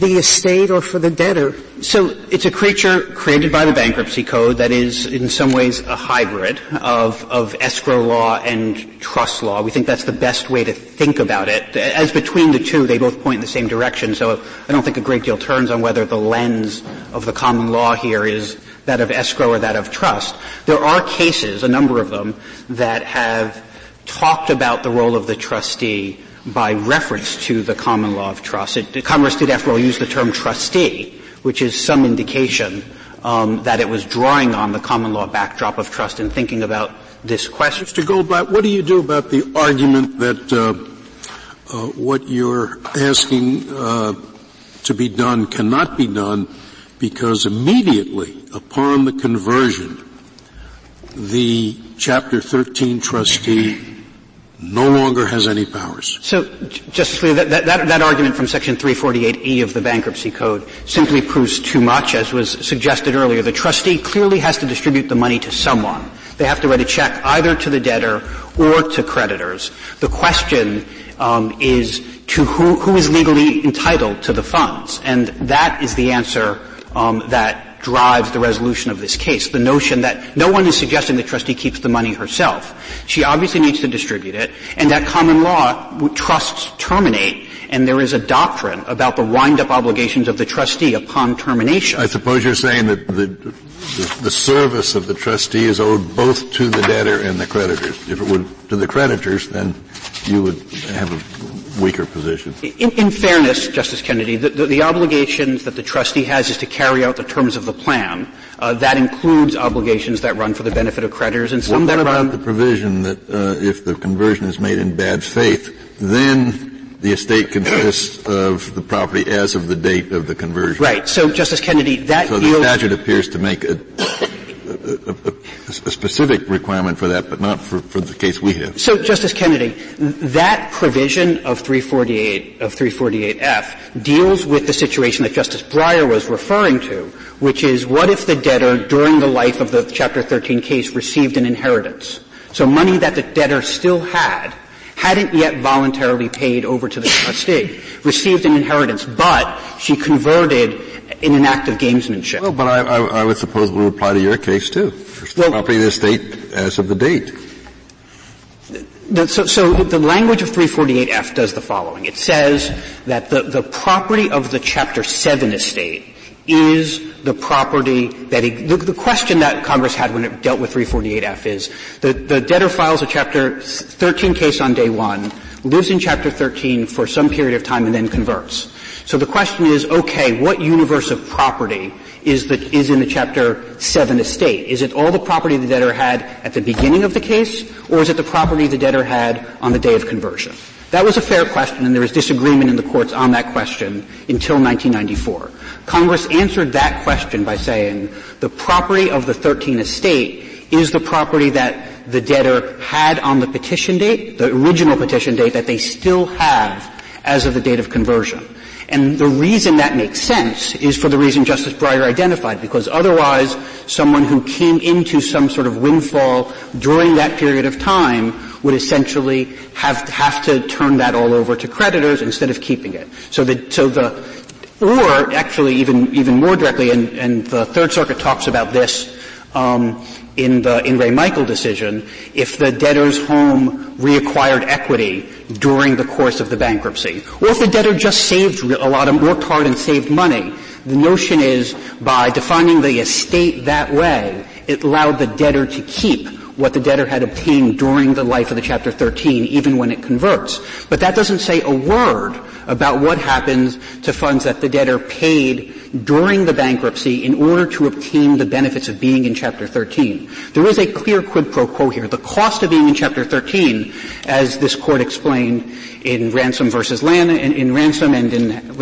the estate or for the debtor. So it's a creature created by the bankruptcy code that is in some ways a hybrid of, of escrow law and trust law. We think that's the best way to think about it. As between the two, they both point in the same direction, so I don't think a great deal turns on whether the lens of the common law here is that of escrow or that of trust. There are cases, a number of them, that have talked about the role of the trustee by reference to the common law of trust. It, Congress did, after all, use the term trustee, which is some indication um, that it was drawing on the common law backdrop of trust in thinking about this question. Mr. Goldblatt, what do you do about the argument that uh, uh, what you're asking uh, to be done cannot be done because immediately upon the conversion, the Chapter 13 trustee no longer has any powers. So, Justice Scalia, that, that, that, argument from Section 348E of the Bankruptcy Code simply proves too much, as was suggested earlier. The trustee clearly has to distribute the money to someone. They have to write a check either to the debtor or to creditors. The question um, is to who, who is legally entitled to the funds, and that is the answer um, that drives the resolution of this case. The notion that no one is suggesting the trustee keeps the money herself. She obviously needs to distribute it, and that common law trusts terminate, and there is a doctrine about the wind-up obligations of the trustee upon termination. I suppose you're saying that the, the, the service of the trustee is owed both to the debtor and the creditors. If it were to the creditors, then you would have a weaker position. In, in fairness, Justice Kennedy, the, the, the, obligations that the trustee has is to carry out the terms of the plan. Uh, that includes obligations that run for the benefit of creditors and some what that about run. the provision that uh, if the conversion is made in bad faith, then the estate consists of the property as of the date of the conversion. Right. So, Justice Kennedy, that so the statute appears to make a a, specific requirement for that, but not for, for the case we have. So, Justice Kennedy, that provision of 348 of 348F deals with the situation that Justice Breyer was referring to, which is what if the debtor, during the life of the Chapter 13 case, received an inheritance? So, money that the debtor still had hadn't yet voluntarily paid over to the trustee, received an inheritance, but she converted in an act of gamesmanship. Well, but I, I, I would suppose it would apply to your case too. Well, property of the estate as of the date. So, so, the language of 348F does the following. It says that the, the property of the Chapter 7 estate is the property that he, the, the, question that Congress had when it dealt with 348F is the, the debtor files a Chapter 13 case on day one, lives in Chapter 13 for some period of time and then converts. So the question is, okay, what universe of property is, the, is in the Chapter 7 estate? Is it all the property the debtor had at the beginning of the case, or is it the property the debtor had on the day of conversion? That was a fair question, and there was disagreement in the courts on that question until 1994. Congress answered that question by saying the property of the 13 estate is the property that the debtor had on the petition date, the original petition date that they still have as of the date of conversion. And the reason that makes sense is for the reason Justice Breyer identified, because otherwise someone who came into some sort of windfall during that period of time would essentially have to, have to turn that all over to creditors instead of keeping it. So the, so the, or actually even, even more directly, and, and the Third Circuit talks about this, um, in the in re Michael decision, if the debtor's home reacquired equity during the course of the bankruptcy, or if the debtor just saved a lot of worked hard and saved money, the notion is by defining the estate that way, it allowed the debtor to keep what the debtor had obtained during the life of the Chapter 13, even when it converts. But that doesn't say a word about what happens to funds that the debtor paid during the bankruptcy in order to obtain the benefits of being in Chapter 13. There is a clear quid pro quo here. The cost of being in Chapter 13, as this Court explained in Ransom versus Lanning, in, in Ransom and in,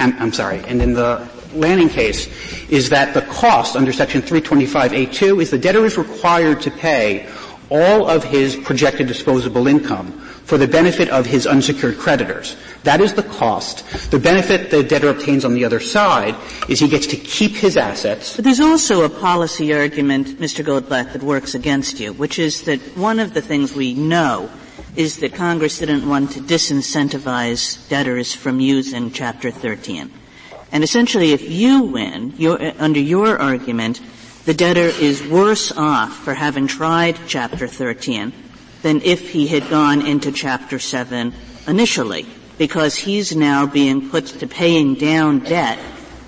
I'm sorry, and in the Lanning case is that the cost under section 325A2 is the debtor is required to pay all of his projected disposable income for the benefit of his unsecured creditors. That is the cost. The benefit the debtor obtains on the other side is he gets to keep his assets. But there's also a policy argument, Mr. Goldblatt, that works against you, which is that one of the things we know is that Congress didn't want to disincentivize debtors from using Chapter 13. And essentially, if you win, under your argument, the debtor is worse off for having tried Chapter 13 than if he had gone into Chapter 7 initially, because he's now being put to paying down debt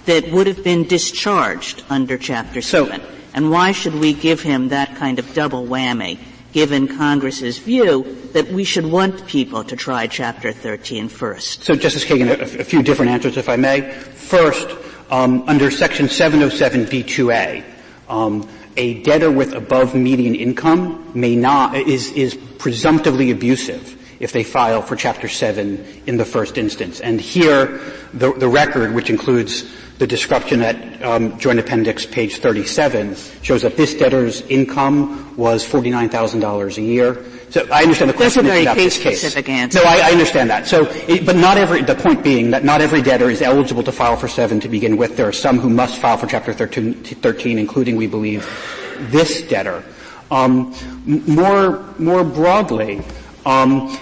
that would have been discharged under Chapter 7. So, and why should we give him that kind of double whammy, given Congress's view that we should want people to try Chapter 13 first? So, Justice Kagan, a, a few different answers, if I may. First, um, under Section 707b2a, um, a debtor with above median income may not is is presumptively abusive if they file for Chapter 7 in the first instance. And here, the, the record, which includes the description at um, Joint Appendix page 37, shows that this debtor's income was $49,000 a year. So I understand the question That's a very about case this case. Specific answer. No, I, I understand that. So, it, but not every, the point being that not every debtor is eligible to file for 7 to begin with. There are some who must file for Chapter 13, 13 including, we believe, this debtor. Um, more, more broadly, um,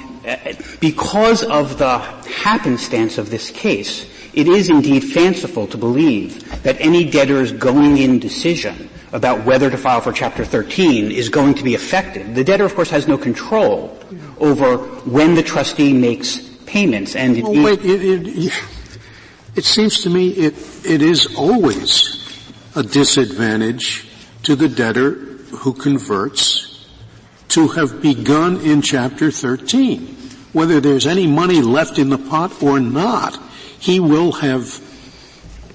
because of the happenstance of this case, it is indeed fanciful to believe that any debtor's going-in decision about whether to file for Chapter 13 is going to be affected. The debtor, of course, has no control over when the trustee makes payments, and oh, wait, it, it, it seems to me it, it is always a disadvantage to the debtor who converts to have begun in Chapter 13 whether there's any money left in the pot or not, he will have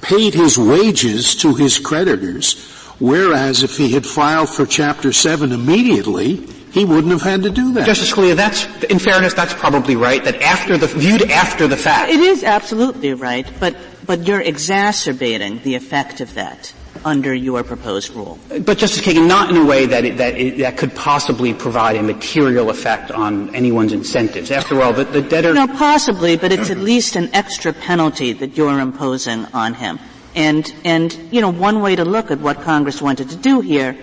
paid his wages to his creditors, whereas if he had filed for Chapter 7 immediately, he wouldn't have had to do that. Justice Scalia, that's, in fairness, that's probably right, that after the, viewed after the fact. It is absolutely right, but, but you're exacerbating the effect of that under your proposed rule. But Justice Kagan, not in a way that it, that it, that could possibly provide a material effect on anyone's incentives. After all, the, the debtor. No, possibly, but it's at least an extra penalty that you're imposing on him. And and you know, one way to look at what Congress wanted to do here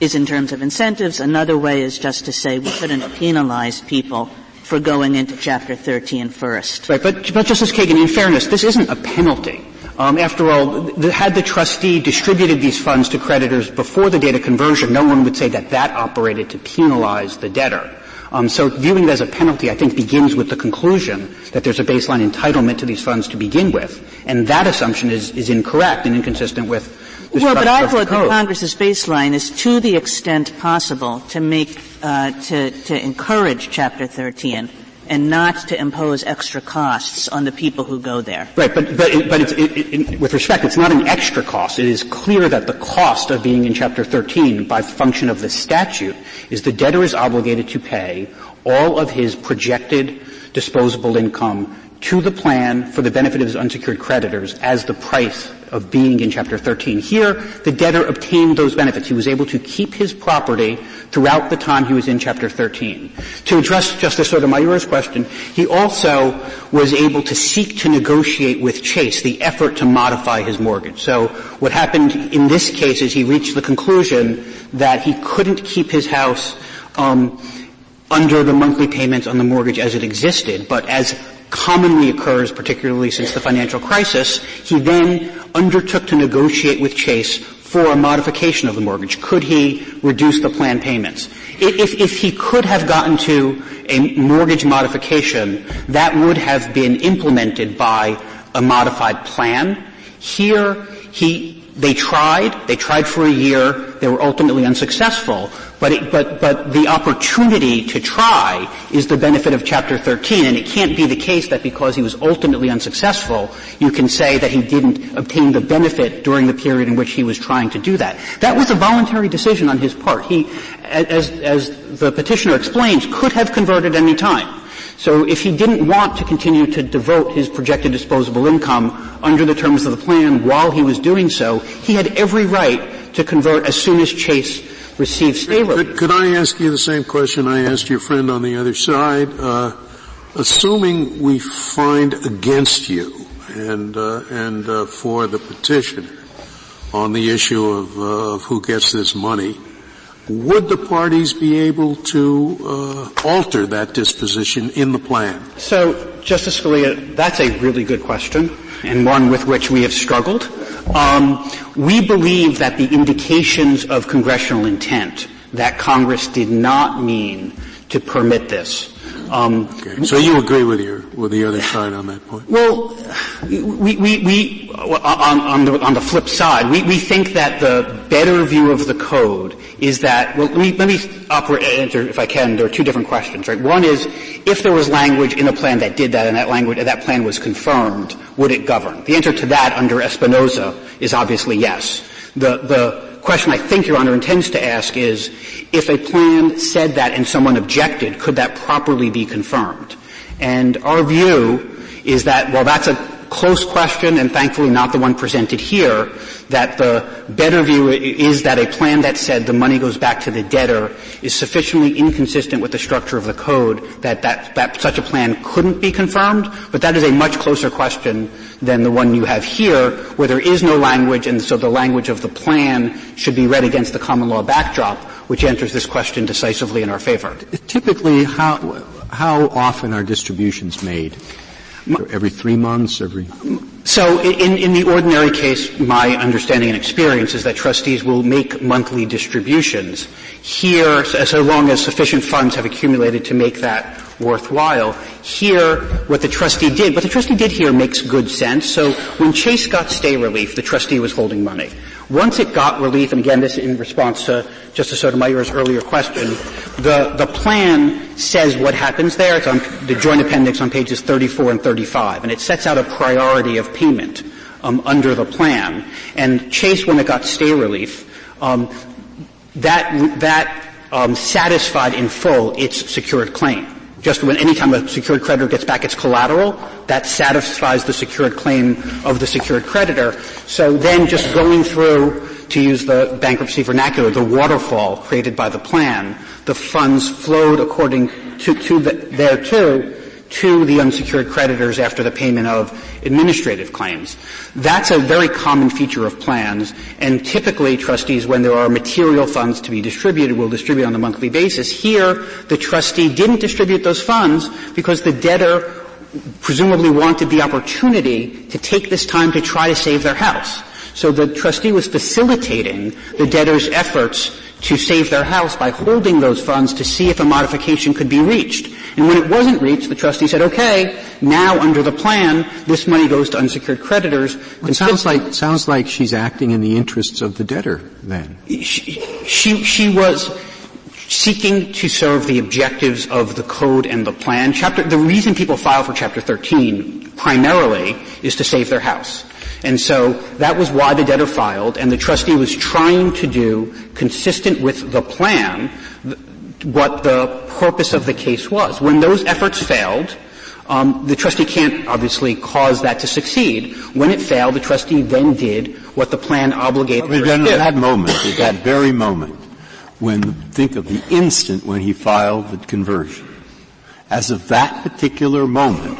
is in terms of incentives. Another way is just to say we shouldn't penalize people for going into Chapter 13 first. Right, but, but Justice Kagan, in fairness, this isn't a penalty. Um, after all, the, had the trustee distributed these funds to creditors before the date of conversion, no one would say that that operated to penalize the debtor. Um, so viewing it as a penalty, I think, begins with the conclusion that there's a baseline entitlement to these funds to begin with, and that assumption is, is incorrect and inconsistent with the well, but I thought that Congress's baseline is to the extent possible to make, uh, to, to encourage Chapter 13 and not to impose extra costs on the people who go there. Right, but but it, but it, it, with respect, it's not an extra cost. It is clear that the cost of being in Chapter 13, by function of the statute, is the debtor is obligated to pay all of his projected disposable income to the plan for the benefit of his unsecured creditors as the price of being in Chapter 13. Here, the debtor obtained those benefits. He was able to keep his property throughout the time he was in Chapter 13. To address Justice Sotomayor's question, he also was able to seek to negotiate with Chase the effort to modify his mortgage. So what happened in this case is he reached the conclusion that he couldn't keep his house um, under the monthly payments on the mortgage as it existed, but as commonly occurs, particularly since the financial crisis, he then undertook to negotiate with Chase for a modification of the mortgage. Could he reduce the plan payments? If, if he could have gotten to a mortgage modification, that would have been implemented by a modified plan. Here, he, they tried, they tried for a year, they were ultimately unsuccessful, but, it, but, but the opportunity to try is the benefit of Chapter 13, and it can't be the case that because he was ultimately unsuccessful, you can say that he didn't obtain the benefit during the period in which he was trying to do that. That was a voluntary decision on his part. He, as, as the petitioner explains, could have converted any time. So if he didn't want to continue to devote his projected disposable income under the terms of the plan while he was doing so, he had every right to convert as soon as Chase received stay relief. Could, could, I ask you the same question I asked your friend on the other side? Uh, assuming we find against you and uh, and uh, for the petitioner on the issue of, uh, of who gets this money, would the parties be able to uh, alter that disposition in the plan? So, Justice Scalia, that's a really good question and one with which we have struggled. Um, we believe that the indications of congressional intent that Congress did not mean to permit this. Um, okay. So you agree with your with the other side on that point? Well, we, we, we on, on, the on the flip side, we, we think that the better view of the code is that well, let me let me operate, answer if I can. There are two different questions, right? One is if there was language in a plan that did that, and that language that plan was confirmed, would it govern? The answer to that under Espinosa is obviously yes. The, the question I think Your Honor intends to ask is, if a plan said that and someone objected, could that properly be confirmed? And our view is that while that's a close question and thankfully not the one presented here, that the better view is that a plan that said the money goes back to the debtor is sufficiently inconsistent with the structure of the code that, that, that such a plan couldn't be confirmed, but that is a much closer question than the one you have here, where there is no language and so the language of the plan should be read against the common law backdrop, which enters this question decisively in our favor. Typically, how, how often are distributions made? Every three months, every? So in, in the ordinary case, my understanding and experience is that trustees will make monthly distributions. Here, so long as sufficient funds have accumulated to make that worthwhile. Here, what the trustee did, what the trustee did here makes good sense. So when Chase got stay relief, the trustee was holding money. Once it got relief, and again, this in response to Justice Sotomayor's earlier question, the, the plan says what happens there. It's on the joint appendix on pages 34 and 35, and it sets out a priority of payment um, under the plan. And Chase, when it got stay relief, um, that that um, satisfied in full its secured claim. Just when any time a secured creditor gets back its collateral, that satisfies the secured claim of the secured creditor. So then just going through, to use the bankruptcy vernacular, the waterfall created by the plan, the funds flowed according to, to the, there too to the unsecured creditors after the payment of administrative claims. That's a very common feature of plans, and typically trustees, when there are material funds to be distributed, will distribute on a monthly basis. Here, the trustee didn't distribute those funds because the debtor presumably wanted the opportunity to take this time to try to save their house. So the trustee was facilitating the debtor's efforts to save their house by holding those funds to see if a modification could be reached. And when it wasn't reached, the trustee said, okay, now under the plan, this money goes to unsecured creditors. It sounds like, sounds like she's acting in the interests of the debtor then. She, she, she was seeking to serve the objectives of the code and the plan. Chapter, the reason people file for Chapter 13 primarily is to save their house. And so that was why the debtor filed, and the trustee was trying to do, consistent with the plan, what the purpose of the case was. When those efforts failed, um, the trustee can't obviously cause that to succeed. When it failed, the trustee then did what the plan obligated but her to do. At that moment, at that very moment, when think of the instant when he filed the conversion, as of that particular moment,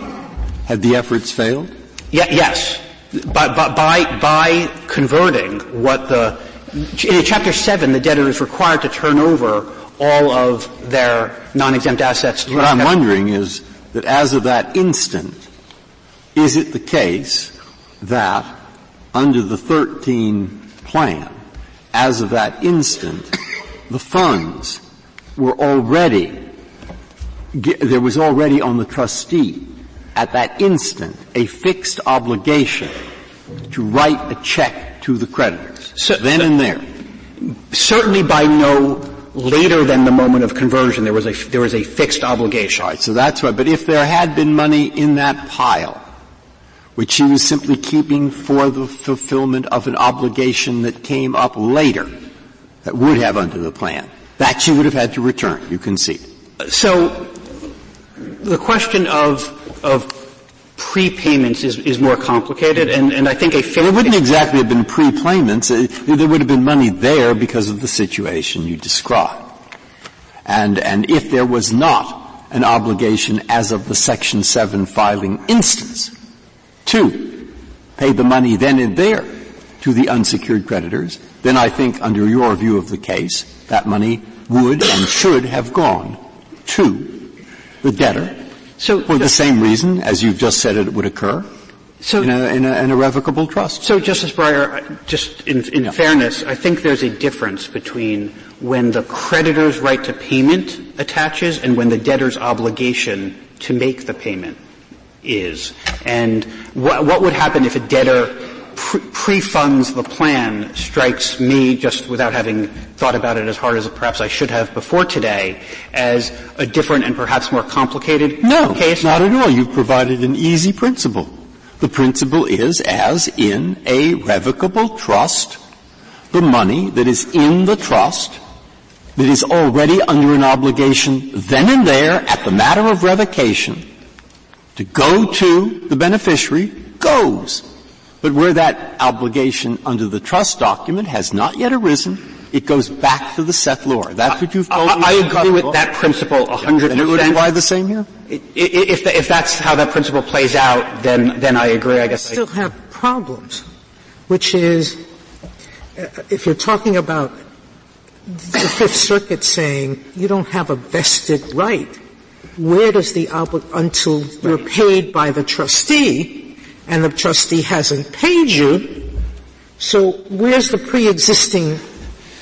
had the efforts failed? Yeah, yes. By, by, by converting what the, in chapter 7, the debtor is required to turn over all of their non-exempt assets. What I'm wondering is that as of that instant, is it the case that under the 13 plan, as of that instant, the funds were already, there was already on the trustee at that instant a fixed obligation to write a check to the creditors. So, then and there. Certainly by no later than the moment of conversion, there was a, there was a fixed obligation. All right, so that's right. But if there had been money in that pile, which she was simply keeping for the fulfillment of an obligation that came up later, that would have under the plan, that she would have had to return, you can see. So, the question of, of prepayments is, is more complicated, and, and I think a fair. It wouldn't exactly have been prepayments. There would have been money there because of the situation you described. And, and if there was not an obligation as of the Section 7 filing instance to pay the money then and there to the unsecured creditors, then I think under your view of the case, that money would and should have gone to the debtor so, for the same reason as you've just said it would occur so, in, a, in, a, an irrevocable trust. So, Justice Breyer, just in, in yeah. fairness, I think there's a difference between when the creditor's right to payment attaches and when the debtor's obligation to make the payment is. And what, what would happen if a debtor pre-funds the plan strikes me, just without having thought about it as hard as perhaps I should have before today, as a different and perhaps more complicated no, case? not at all. You've provided an easy principle. The principle is, as in a revocable trust, the money that is in the trust that is already under an obligation then and there at the matter of revocation to go to the beneficiary goes but where that obligation under the trust document has not yet arisen, it goes back to the settlor. That's what you've told I, me. I agree with that principle 100%. And it would apply the same here? If, the, if that's how that principle plays out, then, then I agree, I guess. I still have problems, which is, uh, if you're talking about the Fifth Circuit saying you don't have a vested right, where does the obli- until you're paid by the trustee, and the trustee hasn't paid you, so where's the pre-existing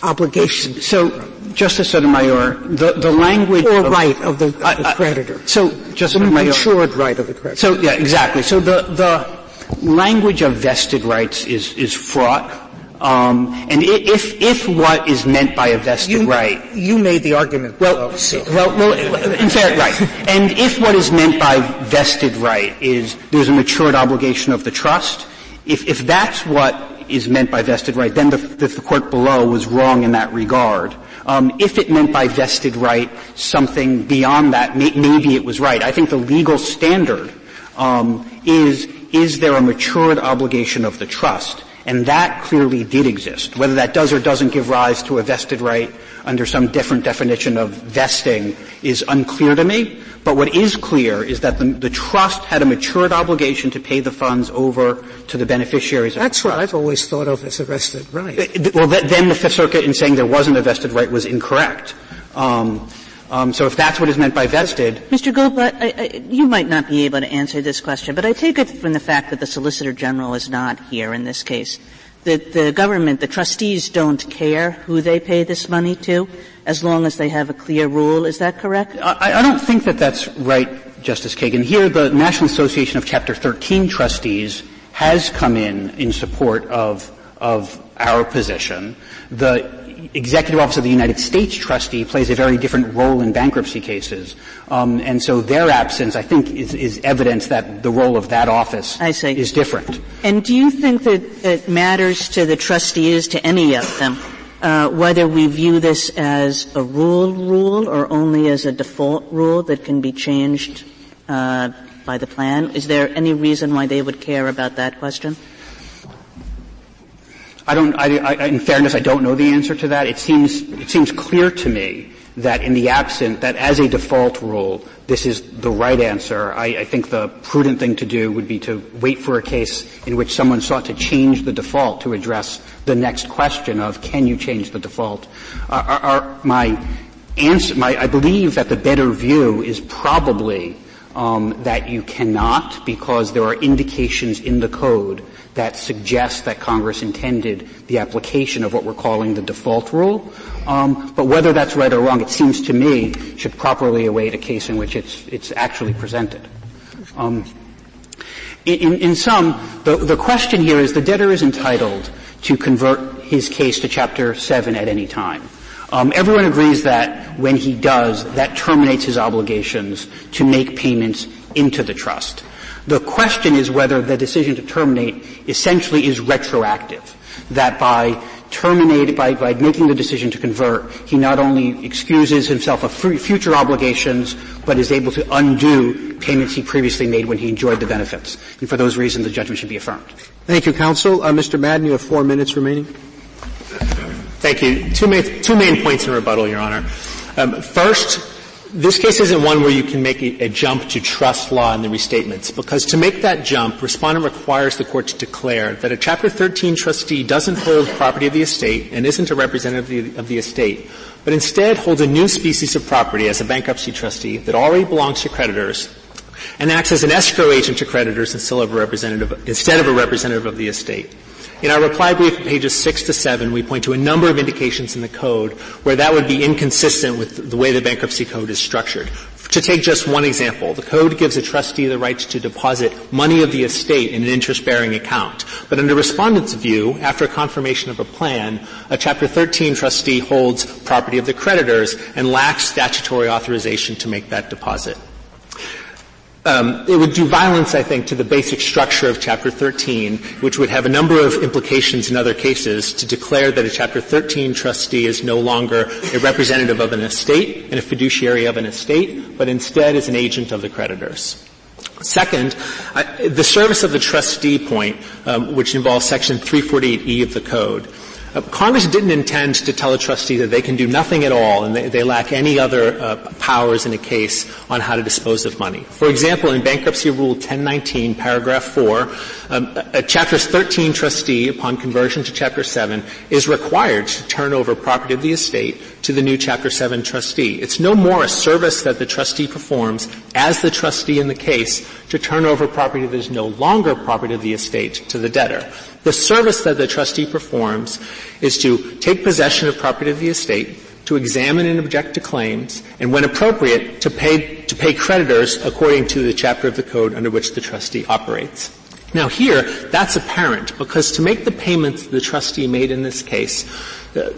obligation? So, Justice Sotomayor, the, the language or of, right of the, of the creditor. so, Justice Sotomayor, insured right of the creditor. So, yeah, exactly. So the the language of vested rights is is fraught. Um, and if if what is meant by a vested you, right, you made the argument. Well, so. well, well, in fact, right. And if what is meant by vested right is there's a matured obligation of the trust, if if that's what is meant by vested right, then the, the, the court below was wrong in that regard. Um, if it meant by vested right something beyond that, may, maybe it was right. I think the legal standard um, is is there a matured obligation of the trust? And that clearly did exist. Whether that does or doesn't give rise to a vested right under some different definition of vesting is unclear to me. But what is clear is that the, the trust had a matured obligation to pay the funds over to the beneficiaries. That's what I've always thought of as a vested right. Well, then the Fifth Circuit, in saying there wasn't a vested right, was incorrect. Um, um, so if that's what is meant by vested, Mr. Goldblatt, I, I, you might not be able to answer this question, but I take it from the fact that the Solicitor General is not here in this case that the government, the trustees don't care who they pay this money to as long as they have a clear rule. Is that correct? I, I don't think that that's right, Justice Kagan. Here, the National Association of Chapter 13 trustees has come in in support of, of our position. The Executive Office of the United States trustee plays a very different role in bankruptcy cases. Um, and so their absence, I think, is, is, evidence that the role of that office is different. And do you think that it matters to the trustees, to any of them, uh, whether we view this as a rule rule or only as a default rule that can be changed uh, by the plan? Is there any reason why they would care about that question? I don't, I, I, in fairness, I don't know the answer to that. It seems, it seems clear to me that in the absent, that as a default rule, this is the right answer. I, I, think the prudent thing to do would be to wait for a case in which someone sought to change the default to address the next question of can you change the default. Uh, my answer, my, I believe that the better view is probably um, that you cannot because there are indications in the code that suggest that Congress intended the application of what we're calling the default rule. Um, but whether that's right or wrong, it seems to me should properly await a case in which it's it's actually presented. Um, in, in, sum, the, the question here is the debtor is entitled to convert his case to Chapter 7 at any time. Um, everyone agrees that when he does, that terminates his obligations to make payments into the trust. The question is whether the decision to terminate essentially is retroactive. That by terminating, by, by making the decision to convert, he not only excuses himself of future obligations, but is able to undo payments he previously made when he enjoyed the benefits. And for those reasons, the judgment should be affirmed. Thank you, counsel. Uh, Mr. Madden, you have four minutes remaining. Thank you. Two main, two main points in rebuttal, Your Honor. Um, first, this case isn't one where you can make a, a, jump to trust law in the restatements, because to make that jump, respondent requires the court to declare that a Chapter 13 trustee doesn't hold property of the estate and isn't a representative of the, of the estate, but instead holds a new species of property as a bankruptcy trustee that already belongs to creditors and acts as an escrow agent to creditors instead of a representative, instead of a representative of the estate. In our reply brief, pages six to seven, we point to a number of indications in the code where that would be inconsistent with the way the bankruptcy code is structured. To take just one example, the code gives a trustee the right to deposit money of the estate in an interest-bearing account. But under respondent's view, after confirmation of a plan, a Chapter 13 trustee holds property of the creditors and lacks statutory authorization to make that deposit um, it would do violence, I think, to the basic structure of Chapter 13, which would have a number of implications in other cases to declare that a Chapter 13 trustee is no longer a representative of an estate and a fiduciary of an estate, but instead is an agent of the creditors. Second, I, the service of the trustee point, um, which involves Section 348E of the Code, Congress didn't intend to tell a trustee that they can do nothing at all and they, they lack any other uh, powers in a case on how to dispose of money. For example, in Bankruptcy Rule 1019, paragraph 4, um, a Chapter 13 trustee, upon conversion to Chapter 7, is required to turn over property of the estate to the new Chapter 7 trustee. It's no more a service that the trustee performs as the trustee in the case to turn over property that is no longer property of the estate to the debtor. The service that the trustee performs is to take possession of property of the estate, to examine and object to claims, and when appropriate, to pay, to pay creditors according to the chapter of the code under which the trustee operates. Now here, that's apparent because to make the payments the trustee made in this case,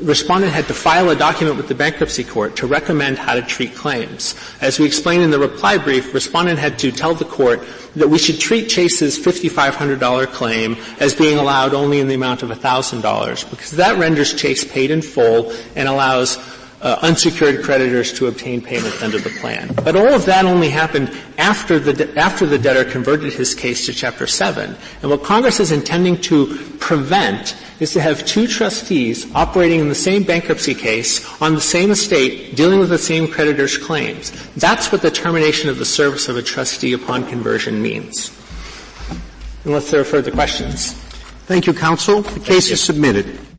respondent had to file a document with the bankruptcy court to recommend how to treat claims. As we explained in the reply brief, respondent had to tell the court that we should treat Chase's $5,500 claim as being allowed only in the amount of $1,000 because that renders Chase paid in full and allows uh, unsecured creditors to obtain payment under the plan. But all of that only happened after the, de- after the debtor converted his case to Chapter 7. And what Congress is intending to prevent is to have two trustees operating in the same bankruptcy case on the same estate dealing with the same creditor's claims. That's what the termination of the service of a trustee upon conversion means. Unless there are further questions. Thank you, counsel. The case is submitted.